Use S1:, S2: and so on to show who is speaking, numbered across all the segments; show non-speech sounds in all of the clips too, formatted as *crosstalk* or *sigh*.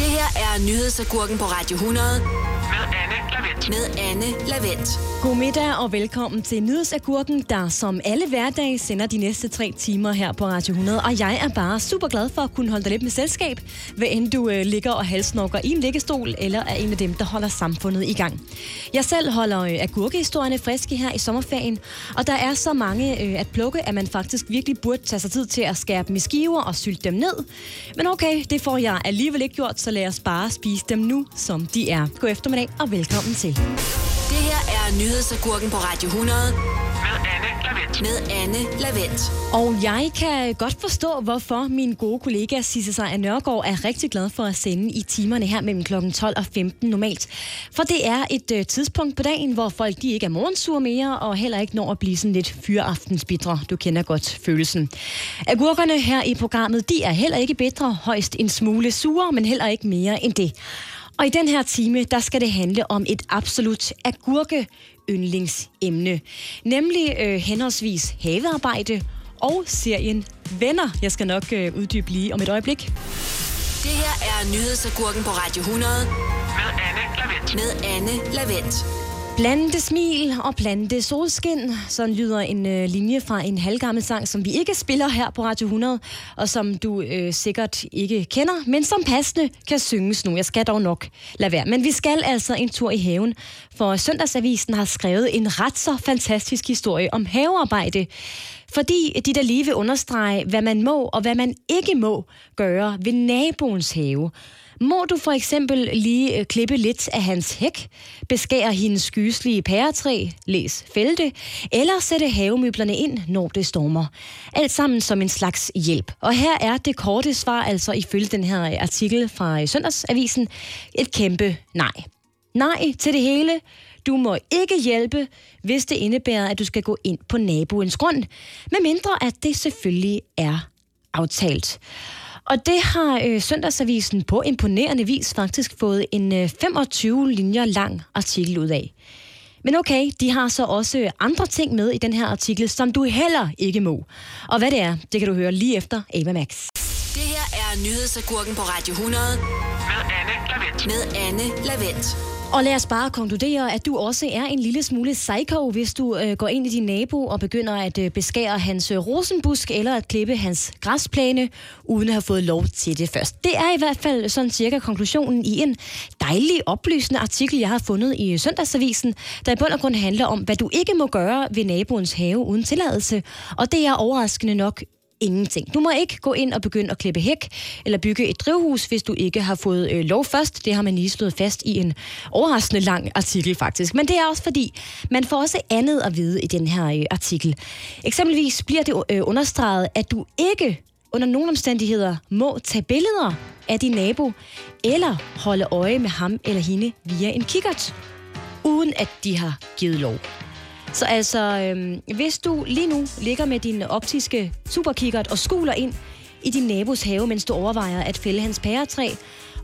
S1: Det her er nyhedsagurken på Radio 100
S2: med Anne Lavendt.
S1: med Anne Lavendt.
S3: God middag og velkommen til Nyhedsagurken, der som alle hverdage sender de næste tre timer her på Radio 100. Og jeg er bare super glad for at kunne holde dig lidt med selskab, hvad end du øh, ligger og halsnokker i en liggestol, eller er en af dem, der holder samfundet i gang. Jeg selv holder øh, agurkehistorierne friske her i sommerferien, og der er så mange øh, at plukke, at man faktisk virkelig burde tage sig tid til at skære dem i skiver og sylte dem ned. Men okay, det får jeg alligevel ikke gjort, så lad os bare spise dem nu, som de er. God eftermiddag og velkommen til.
S1: Det her er nyhedsagurken på Radio 100
S2: Med Anne Lavendt.
S1: med Anne Lavendt.
S3: Og jeg kan godt forstå, hvorfor min gode kollega Sisse Sejr Nørgaard er rigtig glad for at sende i timerne her mellem kl. 12 og 15 normalt. For det er et øh, tidspunkt på dagen, hvor folk de ikke er morgensure mere, og heller ikke når at blive sådan lidt fyraftensbitre. Du kender godt følelsen. Agurkerne her i programmet, de er heller ikke bedre, højst en smule sure, men heller ikke mere end det. Og i den her time, der skal det handle om et absolut agurke yndlingsemne. Nemlig øh, henholdsvis havearbejde og serien Venner. Jeg skal nok øh, uddybe lige om et øjeblik.
S1: Det her er nyhedsagurken på Radio 100
S2: Med Anne Lavendt.
S1: med Anne Lavendt.
S3: Blande smil og blande solskin. Sådan lyder en øh, linje fra en halvgammel sang, som vi ikke spiller her på Radio 100, og som du øh, sikkert ikke kender, men som passende kan synges nu. Jeg skal dog nok lade være. Men vi skal altså en tur i haven, for Søndagsavisen har skrevet en ret så fantastisk historie om havearbejde. Fordi de der lige vil understrege, hvad man må og hvad man ikke må gøre ved naboens have. Må du for eksempel lige øh, klippe lidt af hans hæk, beskære hendes skyslige pæretræ, læs fælte, eller sætte havemøblerne ind, når det stormer. Alt sammen som en slags hjælp. Og her er det korte svar, altså ifølge den her øh, artikel fra øh, Søndagsavisen, et kæmpe nej. Nej til det hele. Du må ikke hjælpe, hvis det indebærer, at du skal gå ind på naboens grund, medmindre at det selvfølgelig er aftalt. Og det har øh, Søndagsavisen på imponerende vis faktisk fået en øh, 25 linjer lang artikel ud af. Men okay, de har så også andre ting med i den her artikel, som du heller ikke må. Og hvad det er, det kan du høre lige efter Ava Max.
S1: Det her er nyhedsagurken på Radio 100
S2: Med Anne Lavendt.
S1: med Anne Lavendt.
S3: Og lad os bare konkludere, at du også er en lille smule psycho, hvis du øh, går ind i din nabo og begynder at øh, beskære hans øh, rosenbusk eller at klippe hans græsplæne, uden at have fået lov til det først. Det er i hvert fald sådan cirka konklusionen i en dejlig oplysende artikel, jeg har fundet i øh, Søndagsavisen, der i bund og grund handler om, hvad du ikke må gøre ved naboens have uden tilladelse. Og det er overraskende nok ingenting. Du må ikke gå ind og begynde at klippe hæk eller bygge et drivhus, hvis du ikke har fået øh, lov først. Det har man lige slået fast i en overraskende lang artikel faktisk. Men det er også fordi, man får også andet at vide i den her øh, artikel. Eksempelvis bliver det øh, understreget, at du ikke under nogen omstændigheder må tage billeder af din nabo eller holde øje med ham eller hende via en kikkert, uden at de har givet lov. Så altså, øhm, hvis du lige nu ligger med din optiske superkikkert og skuler ind i din nabos have, mens du overvejer at fælde hans pæretræ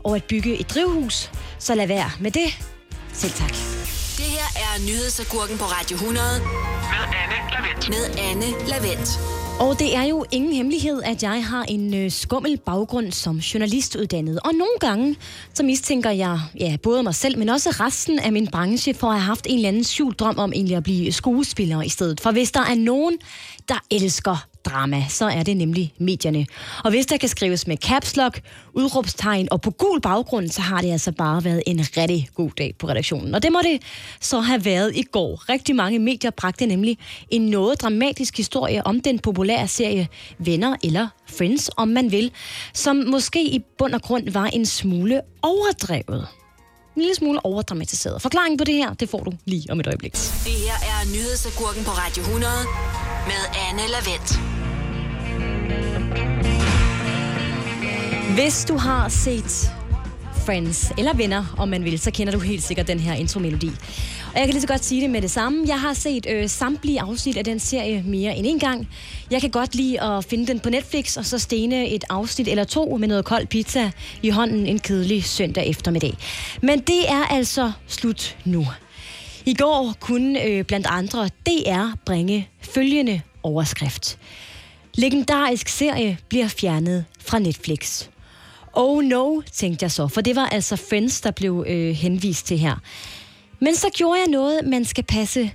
S3: og at bygge et drivhus, så lad være med det. Selv tak.
S1: Det her er nyhedsagurken på Radio 100
S2: Med Anne Lavendt.
S1: med Anne Lavendt.
S3: Og det er jo ingen hemmelighed, at jeg har en øh, skummel baggrund som journalistuddannet. Og nogle gange, så mistænker jeg ja, både mig selv, men også resten af min branche, for at have haft en eller anden skjult drøm om egentlig at blive skuespiller i stedet. For hvis der er nogen, der elsker drama, så er det nemlig medierne. Og hvis der kan skrives med caps lock, udråbstegn og på gul baggrund, så har det altså bare været en rigtig god dag på redaktionen. Og det må det så have været i går. Rigtig mange medier bragte nemlig en noget dramatisk historie om den populære serie Venner eller Friends, om man vil, som måske i bund og grund var en smule overdrevet. En lille smule overdramatiseret. Forklaringen på det her, det får du lige om et øjeblik.
S1: Det her er nyhedsagurken på Radio 100 med Anne Lavendt.
S3: Hvis du har set Friends, eller Venner, om man vil, så kender du helt sikkert den her intromelodi. Og jeg kan lige så godt sige det med det samme. Jeg har set øh, samtlige afsnit af den serie mere end en gang. Jeg kan godt lide at finde den på Netflix, og så stene et afsnit eller to med noget kold pizza i hånden en kedelig søndag eftermiddag. Men det er altså slut nu. I går kunne øh, blandt andre DR bringe følgende overskrift. Legendarisk serie bliver fjernet fra Netflix. Oh no, tænkte jeg så, for det var altså Friends, der blev øh, henvist til her. Men så gjorde jeg noget, man skal passe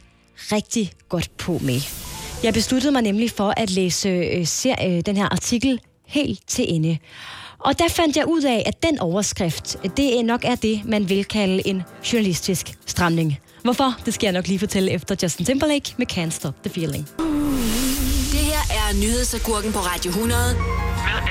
S3: rigtig godt på med. Jeg besluttede mig nemlig for at læse øh, ser, øh, den her artikel helt til ende. Og der fandt jeg ud af, at den overskrift, det nok er det, man vil kalde en journalistisk stramning. Hvorfor? Det skal jeg nok lige fortælle efter Justin Timberlake med Can't Stop the Feeling.
S1: Det her er nyhedsagurken på Radio 100
S2: Med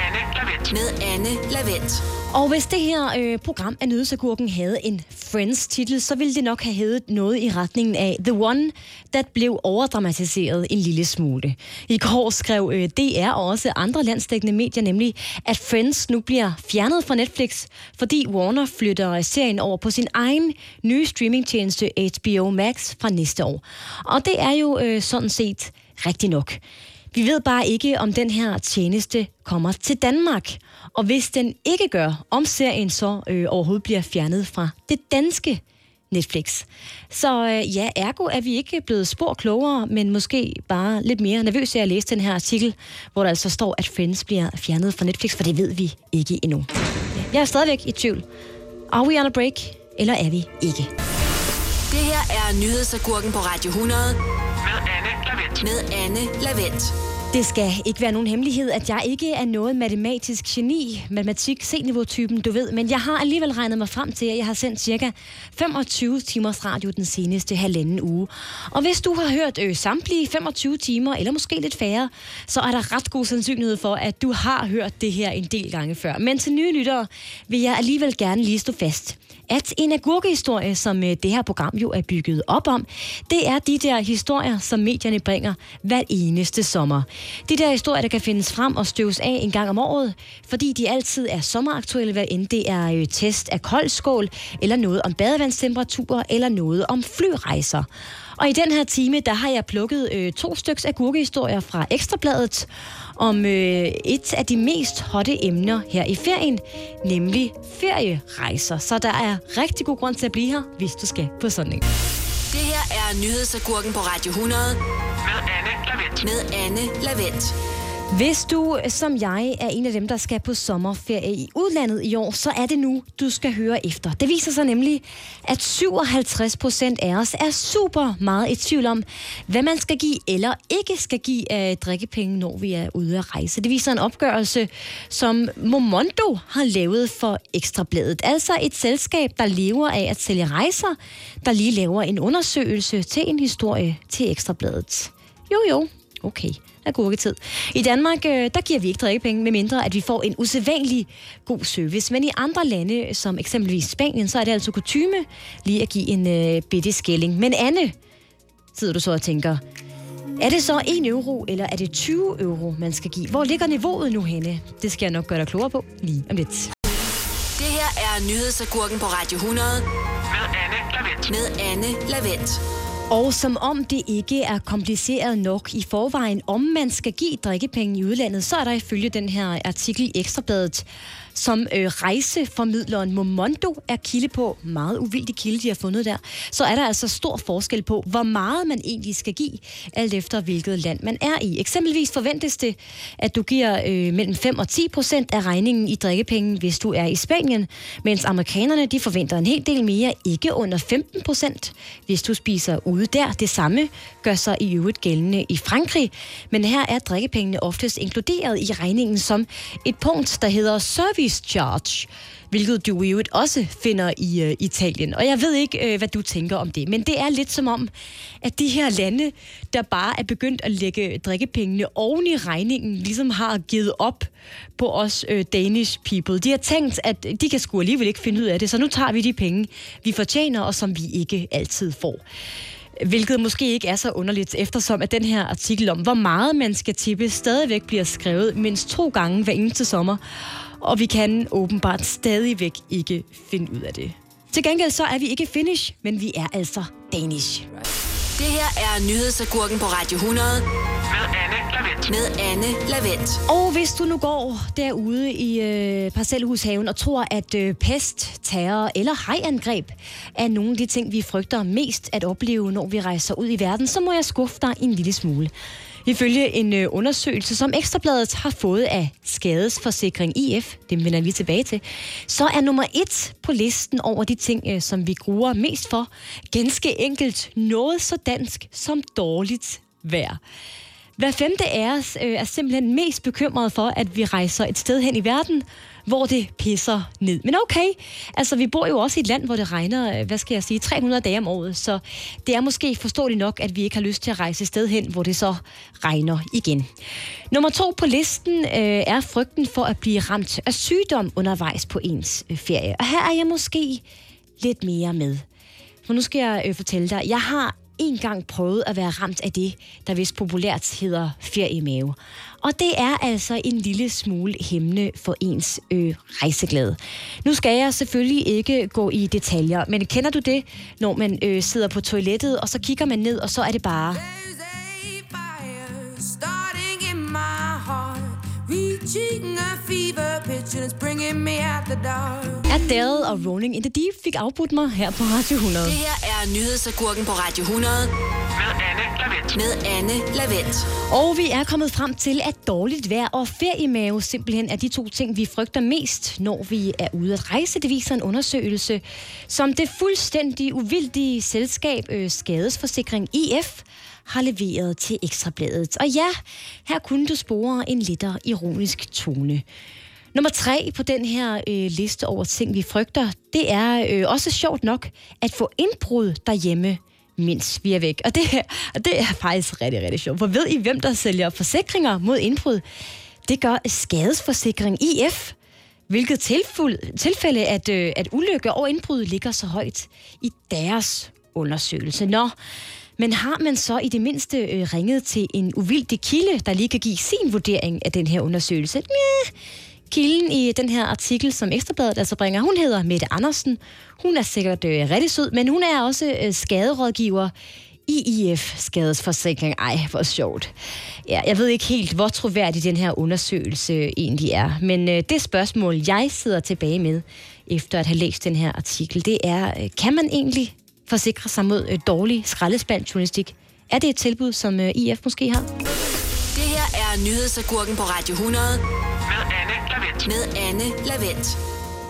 S1: med Anne Lavendt.
S3: Og hvis det her øh, program af Nødsagurken havde en Friends-titel, så ville det nok have heddet noget i retningen af The One, that blev overdramatiseret en lille smule. I går skrev øh, DR og også andre landsdækkende medier nemlig, at Friends nu bliver fjernet fra Netflix, fordi Warner flytter serien over på sin egen nye streamingtjeneste HBO Max fra næste år. Og det er jo øh, sådan set rigtigt nok. Vi ved bare ikke, om den her tjeneste kommer til Danmark. Og hvis den ikke gør, om serien så øh, overhovedet bliver fjernet fra det danske Netflix. Så øh, ja, ergo er vi ikke blevet spor klogere, men måske bare lidt mere nervøse af at læse den her artikel, hvor der altså står, at Friends bliver fjernet fra Netflix, for det ved vi ikke endnu. Jeg er stadigvæk i tvivl. Are we on a break, eller er vi ikke?
S1: Det her er nyhedsagurken på Radio 100
S2: Med Anne
S1: med Anne Lavendt.
S3: Det skal ikke være nogen hemmelighed, at jeg ikke er noget matematisk geni, matematik C-niveau-typen, du ved, men jeg har alligevel regnet mig frem til, at jeg har sendt cirka 25 timers radio den seneste halvanden uge. Og hvis du har hørt øh, samtlige 25 timer, eller måske lidt færre, så er der ret god sandsynlighed for, at du har hørt det her en del gange før. Men til nye lyttere vil jeg alligevel gerne lige stå fast at en agurkehistorie, som øh, det her program jo er bygget op om, det er de der historier, som medierne bringer hver eneste sommer. De der historier, der kan findes frem og støves af en gang om året, fordi de altid er sommeraktuelle, hvad end det er øh, test af koldskål, eller noget om badevandstemperaturer, eller noget om flyrejser. Og i den her time, der har jeg plukket øh, to styks agurkehistorier fra Ekstrabladet om øh, et af de mest hotte emner her i ferien, nemlig ferierejser. Så der er rigtig god grund til at blive her, hvis du skal på sådan en.
S1: Det her er nyhedsagurken på Radio 100
S2: Med Lavendt.
S1: med Anne Lavendt.
S3: Hvis du, som jeg, er en af dem, der skal på sommerferie i udlandet i år, så er det nu, du skal høre efter. Det viser sig nemlig, at 57 procent af os er super meget i tvivl om, hvad man skal give eller ikke skal give af drikkepenge, når vi er ude at rejse. Det viser en opgørelse, som Momondo har lavet for Ekstrabladet. Altså et selskab, der lever af at sælge rejser, der lige laver en undersøgelse til en historie til Ekstrabladet. Jo, jo, okay agurketid. I Danmark, øh, der giver vi ikke drikkepenge, med mindre at vi får en usædvanlig god service. Men i andre lande, som eksempelvis Spanien, så er det altså kutyme lige at give en øh, bitte skilling. Men Anne, sidder du så og tænker, er det så 1 euro, eller er det 20 euro, man skal give? Hvor ligger niveauet nu henne? Det skal jeg nok gøre dig klogere på lige om lidt.
S1: Det her er nyhedsagurken på Radio 100
S2: Med Anne Lavendt.
S1: med Anne Lavendt.
S3: Og som om det ikke er kompliceret nok i forvejen, om man skal give drikkepenge i udlandet, så er der ifølge den her artikel i Ekstrabladet, som øh, rejseformidleren Momondo er kilde på, meget uvildig kilde, de har fundet der, så er der altså stor forskel på, hvor meget man egentlig skal give, alt efter hvilket land man er i. Eksempelvis forventes det, at du giver øh, mellem 5 og 10 procent af regningen i drikkepenge, hvis du er i Spanien, mens amerikanerne de forventer en hel del mere, ikke under 15 procent, hvis du spiser ude der. Det samme gør sig i øvrigt gældende i Frankrig, men her er drikkepengene oftest inkluderet i regningen som et punkt, der hedder service charge hvilket du i øvrigt også finder i øh, Italien. Og jeg ved ikke, øh, hvad du tænker om det, men det er lidt som om, at de her lande, der bare er begyndt at lægge drikkepengene oven i regningen, ligesom har givet op på os øh, Danish people. De har tænkt, at de kan sgu alligevel ikke finde ud af det, så nu tager vi de penge, vi fortjener, og som vi ikke altid får. Hvilket måske ikke er så underligt, eftersom at den her artikel om, hvor meget man skal tippe, stadigvæk bliver skrevet mindst to gange hver eneste sommer. Og vi kan åbenbart stadigvæk ikke finde ud af det. Til gengæld så er vi ikke Finnish, men vi er altså Danish.
S1: Det her er nyhedsagurken på Radio 100
S2: Med Anne Lavendt.
S1: med Anne Lavendt.
S3: Og hvis du nu går derude i øh, parcelhushaven og tror, at øh, pest, terror eller hajangreb er nogle af de ting, vi frygter mest at opleve, når vi rejser ud i verden, så må jeg skuffe dig en lille smule. Ifølge en øh, undersøgelse, som Ekstrabladet har fået af Skadesforsikring IF, det vender vi tilbage til, så er nummer et på listen over de ting, øh, som vi gruer mest for, ganske enkelt noget så dansk som dårligt vejr. Hver femte af os øh, er simpelthen mest bekymret for, at vi rejser et sted hen i verden, hvor det pisser ned. Men okay, altså vi bor jo også i et land, hvor det regner, øh, hvad skal jeg sige, 300 dage om året, så det er måske forståeligt nok, at vi ikke har lyst til at rejse et sted hen, hvor det så regner igen. Nummer to på listen øh, er frygten for at blive ramt af sygdom undervejs på ens øh, ferie. Og her er jeg måske lidt mere med. For nu skal jeg øh, fortælle dig, jeg har en gang prøvet at være ramt af det, der vist populært hedder feriemave. Og det er altså en lille smule hemmende for ens øh, rejseglæde. Nu skal jeg selvfølgelig ikke gå i detaljer, men kender du det, når man øh, sidder på toilettet, og så kigger man ned, og så er det bare...
S4: A fire starting in my heart, reaching a
S3: Adele og Rolling in the Deep fik afbrudt mig her på Radio 100.
S1: Det her er nyhedsagurken på Radio 100
S2: Med Anne Lavendt.
S1: med Anne Lavendt.
S3: Og vi er kommet frem til, at dårligt vejr og feriemave simpelthen er de to ting, vi frygter mest, når vi er ude at rejse. Det viser en undersøgelse, som det fuldstændig uvildige selskab øh, Skadesforsikring IF har leveret til Ekstrabladet. Og ja, her kunne du spore en lidt ironisk tone. Nummer tre på den her øh, liste over ting, vi frygter, det er øh, også sjovt nok at få indbrud derhjemme, mens vi er væk. Og det, *laughs* og det er faktisk rigtig, rigtig sjovt. For ved I, hvem der sælger forsikringer mod indbrud? Det gør Skadesforsikring IF. Hvilket tilfuld, tilfælde, at, øh, at ulykker og indbrud ligger så højt i deres undersøgelse. Nå, men har man så i det mindste øh, ringet til en uvildig kilde, der lige kan give sin vurdering af den her undersøgelse? Næh. Kilden i den her artikel, som Ekstrabladet altså bringer, hun hedder Mette Andersen. Hun er sikkert øh, rigtig sød, men hun er også øh, skaderådgiver i IF Skadesforsikring. Ej, hvor sjovt. Ja, jeg ved ikke helt, hvor troværdig den her undersøgelse egentlig er, men øh, det spørgsmål, jeg sidder tilbage med, efter at have læst den her artikel, det er, øh, kan man egentlig forsikre sig mod øh, dårlig skraldespandjournalistik? Er det et tilbud, som øh, IF måske har?
S1: Det her er nyhedsagurken på Radio 100
S2: Med
S1: med Anne Lavendt.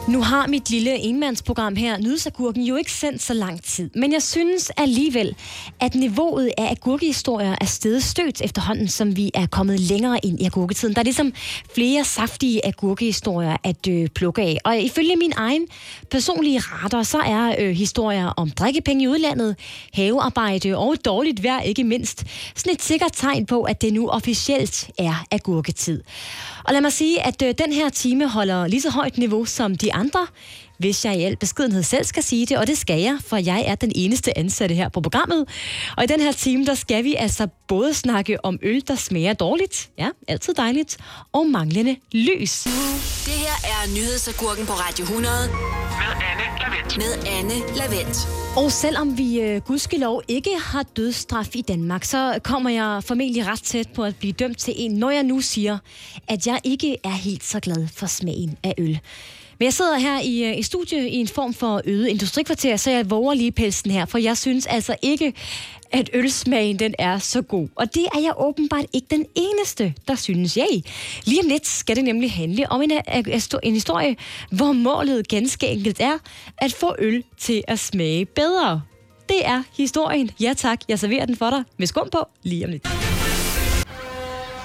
S3: Nu har mit lille enmandsprogram her, Nydelsagurken, jo ikke sendt så lang tid. Men jeg synes alligevel, at niveauet af agurkehistorier er stedet stødt efterhånden, som vi er kommet længere ind i agurketiden. Der er ligesom flere saftige agurkehistorier at øh, plukke af. Og ifølge min egen personlige radar, så er øh, historier om drikkepenge i udlandet, havearbejde og dårligt vejr ikke mindst, sådan et sikkert tegn på, at det nu officielt er agurketid. Og lad mig sige, at øh, den her time holder lige så højt niveau som de andre, hvis jeg i al beskedenhed selv skal sige det, og det skal jeg, for jeg er den eneste ansatte her på programmet. Og i den her time, der skal vi altså både snakke om øl, der smager dårligt, ja, altid dejligt, og manglende lys.
S1: Det her er nyhedsagurken på Radio 100
S2: Med Anne Lavendt.
S1: med Anne Lavendt.
S3: Og selvom vi øh, gudskelov ikke har dødsstraf i Danmark, så kommer jeg formentlig ret tæt på at blive dømt til en, når jeg nu siger, at jeg ikke er helt så glad for smagen af øl. Men jeg sidder her i, øh, i studie i en form for øget industrikvarter, så jeg våger lige pelsen her, for jeg synes altså ikke, at ølsmagen den er så god. Og det er jeg åbenbart ikke den eneste, der synes jeg. Lige om lidt skal det nemlig handle om en, øh, øh, en historie, hvor målet ganske enkelt er at få øl til at smage bedre. Det er historien. Ja tak, jeg serverer den for dig med skum på lige om lidt.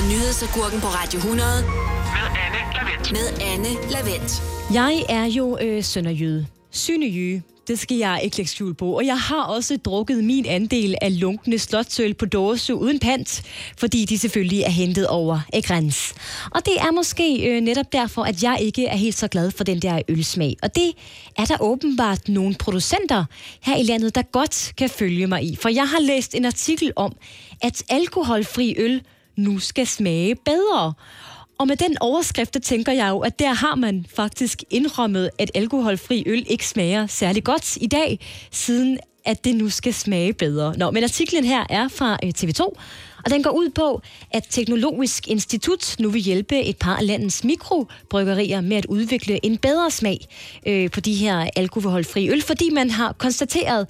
S1: Er nyhedsagurken på Radio 100
S2: Med Anne Lavendt.
S1: med Anne Lavendt.
S3: Jeg er jo øh, sønderjyde. Synejyde. Det skal jeg ikke lægge skjul på. Og jeg har også drukket min andel af lunkende slotsøl på dåse uden pant, fordi de selvfølgelig er hentet over af græns. Og det er måske øh, netop derfor, at jeg ikke er helt så glad for den der ølsmag. Og det er der åbenbart nogle producenter her i landet, der godt kan følge mig i. For jeg har læst en artikel om, at alkoholfri øl nu skal smage bedre. Og med den overskrift, der tænker jeg jo, at der har man faktisk indrømmet, at alkoholfri øl ikke smager særlig godt i dag, siden at det nu skal smage bedre. Nå, men artiklen her er fra øh, TV2, og den går ud på, at Teknologisk Institut nu vil hjælpe et par af landets mikrobryggerier med at udvikle en bedre smag øh, på de her alkoholfri øl, fordi man har konstateret,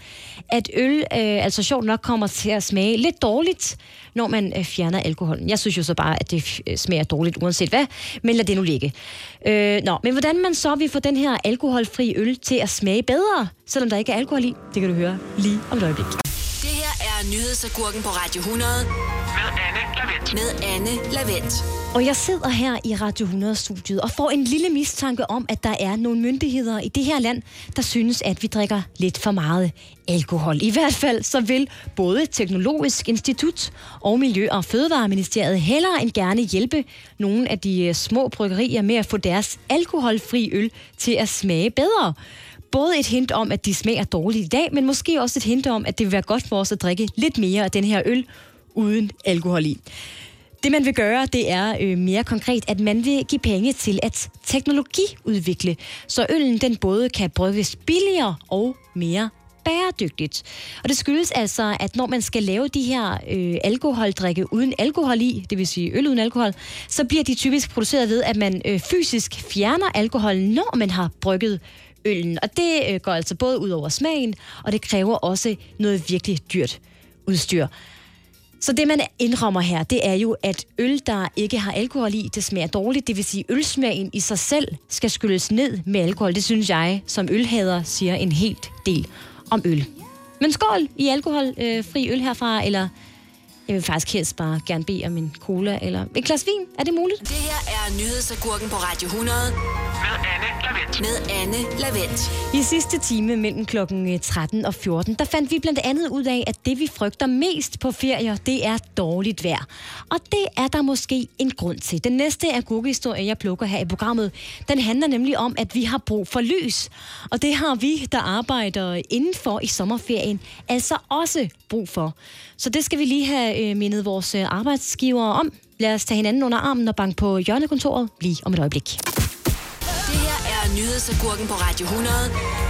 S3: at øl øh, altså sjovt nok kommer til at smage lidt dårligt, når man øh, fjerner alkoholen. Jeg synes jo så bare, at det øh, smager dårligt uanset hvad, men lad det nu ligge. Øh, nå, men hvordan man så vil få den her alkoholfri øl til at smage bedre, selvom der ikke er alkohol i, det kan du høre lige om et øjeblik.
S1: Er nyhedsagurken på Radio 100
S2: Med Anne Lavendt.
S1: med Anne Lavendt.
S3: Og jeg sidder her i Radio 100-studiet og får en lille mistanke om, at der er nogle myndigheder i det her land, der synes, at vi drikker lidt for meget alkohol. I hvert fald så vil både Teknologisk Institut og Miljø- og Fødevareministeriet hellere end gerne hjælpe nogle af de små bryggerier med at få deres alkoholfri øl til at smage bedre. Både et hint om, at de smager dårligt i dag, men måske også et hint om, at det vil være godt for os at drikke lidt mere af den her øl uden alkohol i. Det man vil gøre, det er øh, mere konkret, at man vil give penge til at teknologiudvikle, så øllen den både kan brygges billigere og mere bæredygtigt. Og det skyldes altså, at når man skal lave de her øh, alkoholdrikke uden alkohol i, det vil sige øl uden alkohol, så bliver de typisk produceret ved, at man øh, fysisk fjerner alkoholen, når man har brygget øllen. Og det øh, går altså både ud over smagen, og det kræver også noget virkelig dyrt udstyr. Så det, man indrømmer her, det er jo, at øl, der ikke har alkohol i, det smager dårligt. Det vil sige, at ølsmagen i sig selv skal skylles ned med alkohol. Det synes jeg, som ølhader, siger en helt del om øl. Men skål i alkoholfri øl herfra, eller jeg vil faktisk helst bare gerne bede om en cola eller et glas vin. Er det muligt?
S1: Det her er nyhedsagurken på Radio 100
S2: Med Anne Lavendt.
S1: med Anne Lavendt.
S3: I sidste time mellem klokken 13 og 14, der fandt vi blandt andet ud af, at det vi frygter mest på ferier, det er dårligt vejr. Og det er der måske en grund til. Den næste agurkehistorie, jeg plukker her i programmet, den handler nemlig om, at vi har brug for lys. Og det har vi, der arbejder indenfor i sommerferien, altså også brug for. Så det skal vi lige have øh, mindet vores øh, arbejdsgivere om. Lad os tage hinanden under armen og banke på hjørnekontoret lige om et øjeblik.
S1: Det her er nyhedsagurken på Radio 100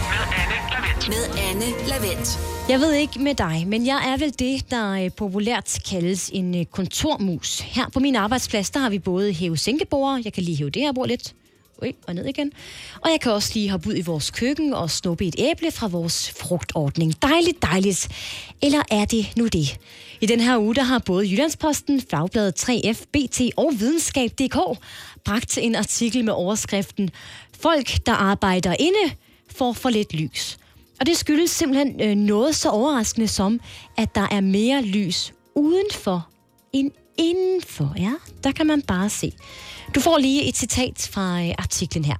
S2: Med Anne Lavendt.
S1: med Anne Lavendt.
S3: Jeg ved ikke med dig, men jeg er vel det, der øh, populært kaldes en kontormus. Her på min arbejdsplads, der har vi både hæve sænkebord, jeg kan lige hæve det her bord lidt, Ui, og ned igen. Og jeg kan også lige hoppe ud i vores køkken og snuppe et æble fra vores frugtordning. Dejligt, dejligt. Eller er det nu det? I den her uge, der har både Jyllandsposten, Fagbladet 3F, BT og Videnskab.dk bragt en artikel med overskriften Folk, der arbejder inde, får for lidt lys. Og det skyldes simpelthen øh, noget så overraskende som, at der er mere lys udenfor end indenfor. Ja, der kan man bare se. Du får lige et citat fra øh, artiklen her.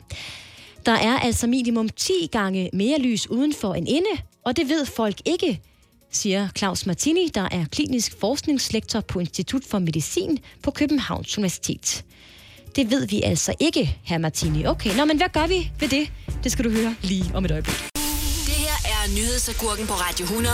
S3: Der er altså minimum 10 gange mere lys udenfor end inde, og det ved folk ikke, siger Claus Martini, der er klinisk forskningslektor på Institut for Medicin på Københavns Universitet. Det ved vi altså ikke, herr Martini. Okay, nå, men hvad gør vi ved det? Det skal du høre lige om et øjeblik.
S1: Det her er nyhedsagurken på Radio 100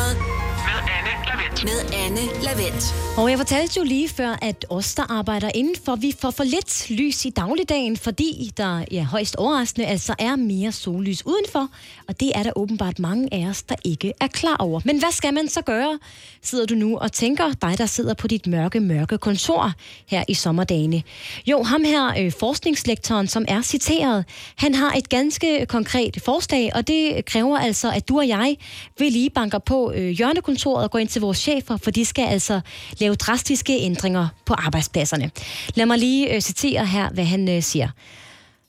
S2: med Anne Lavendt.
S1: Med Anne Lavendt.
S3: Og jeg fortalte jo lige før, at os, der arbejder indenfor, vi får for lidt lys i dagligdagen, fordi der, ja, højst overraskende, altså er mere sollys udenfor. Og det er der åbenbart mange af os, der ikke er klar over. Men hvad skal man så gøre? Sidder du nu og tænker, dig der sidder på dit mørke, mørke kontor her i sommerdagene. Jo, ham her, øh, forskningslektoren, som er citeret, han har et ganske konkret forslag, og det kræver altså, at du og jeg vil lige banker på øh, hjørnekontoret og gå ind til vores chefer, for de skal altså lave drastiske ændringer på arbejdspladserne. Lad mig lige øh, citere her, hvad han øh, siger.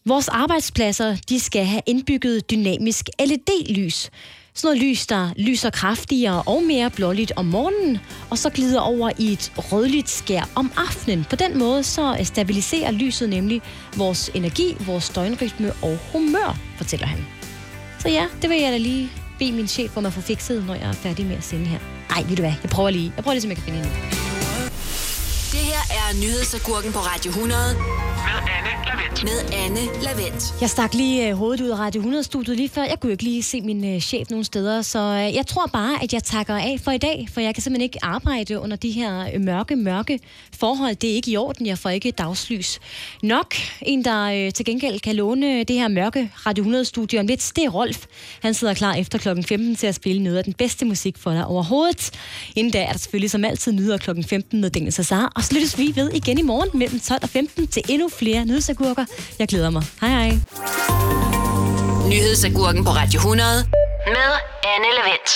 S3: Vores arbejdspladser, de skal have indbygget dynamisk LED-lys. Sådan noget lys, der lyser kraftigere og mere blåligt om morgenen, og så glider over i et rødligt skær om aftenen. På den måde så øh, stabiliserer lyset nemlig vores energi, vores døgnrytme og humør, fortæller han. Så ja, det vil jeg da lige bede min chef om at få fikset, når jeg er færdig med at sende her. Ej, ved du hvad, jeg prøver lige. Jeg prøver lige, som jeg kan finde hende.
S1: Det her er nyhedsagurken på Radio 100.
S2: Med Anne Lavendt.
S1: Med Anne Lavendt.
S3: Jeg stak lige øh, hovedet ud af Radio 100-studiet lige før. Jeg kunne ikke lige se min øh, chef nogen steder, så øh, jeg tror bare, at jeg takker af for i dag, for jeg kan simpelthen ikke arbejde under de her øh, mørke, mørke forhold. Det er ikke i orden, jeg får ikke dagslys. Nok en, der øh, til gengæld kan låne det her mørke Radio 100-studie om lidt, det er Rolf. Han sidder klar efter klokken 15 til at spille noget af den bedste musik for dig overhovedet. Inden da er der selvfølgelig som altid nyder klokken 15 med Daniel Cesar, og så lyttes vi ved igen i morgen mellem 12 og 15 til endnu flere nyhedsagurker. Jeg glæder mig. Hej hej.
S1: Nyhedsagurken på Radio 100. Med Anne Lavendt.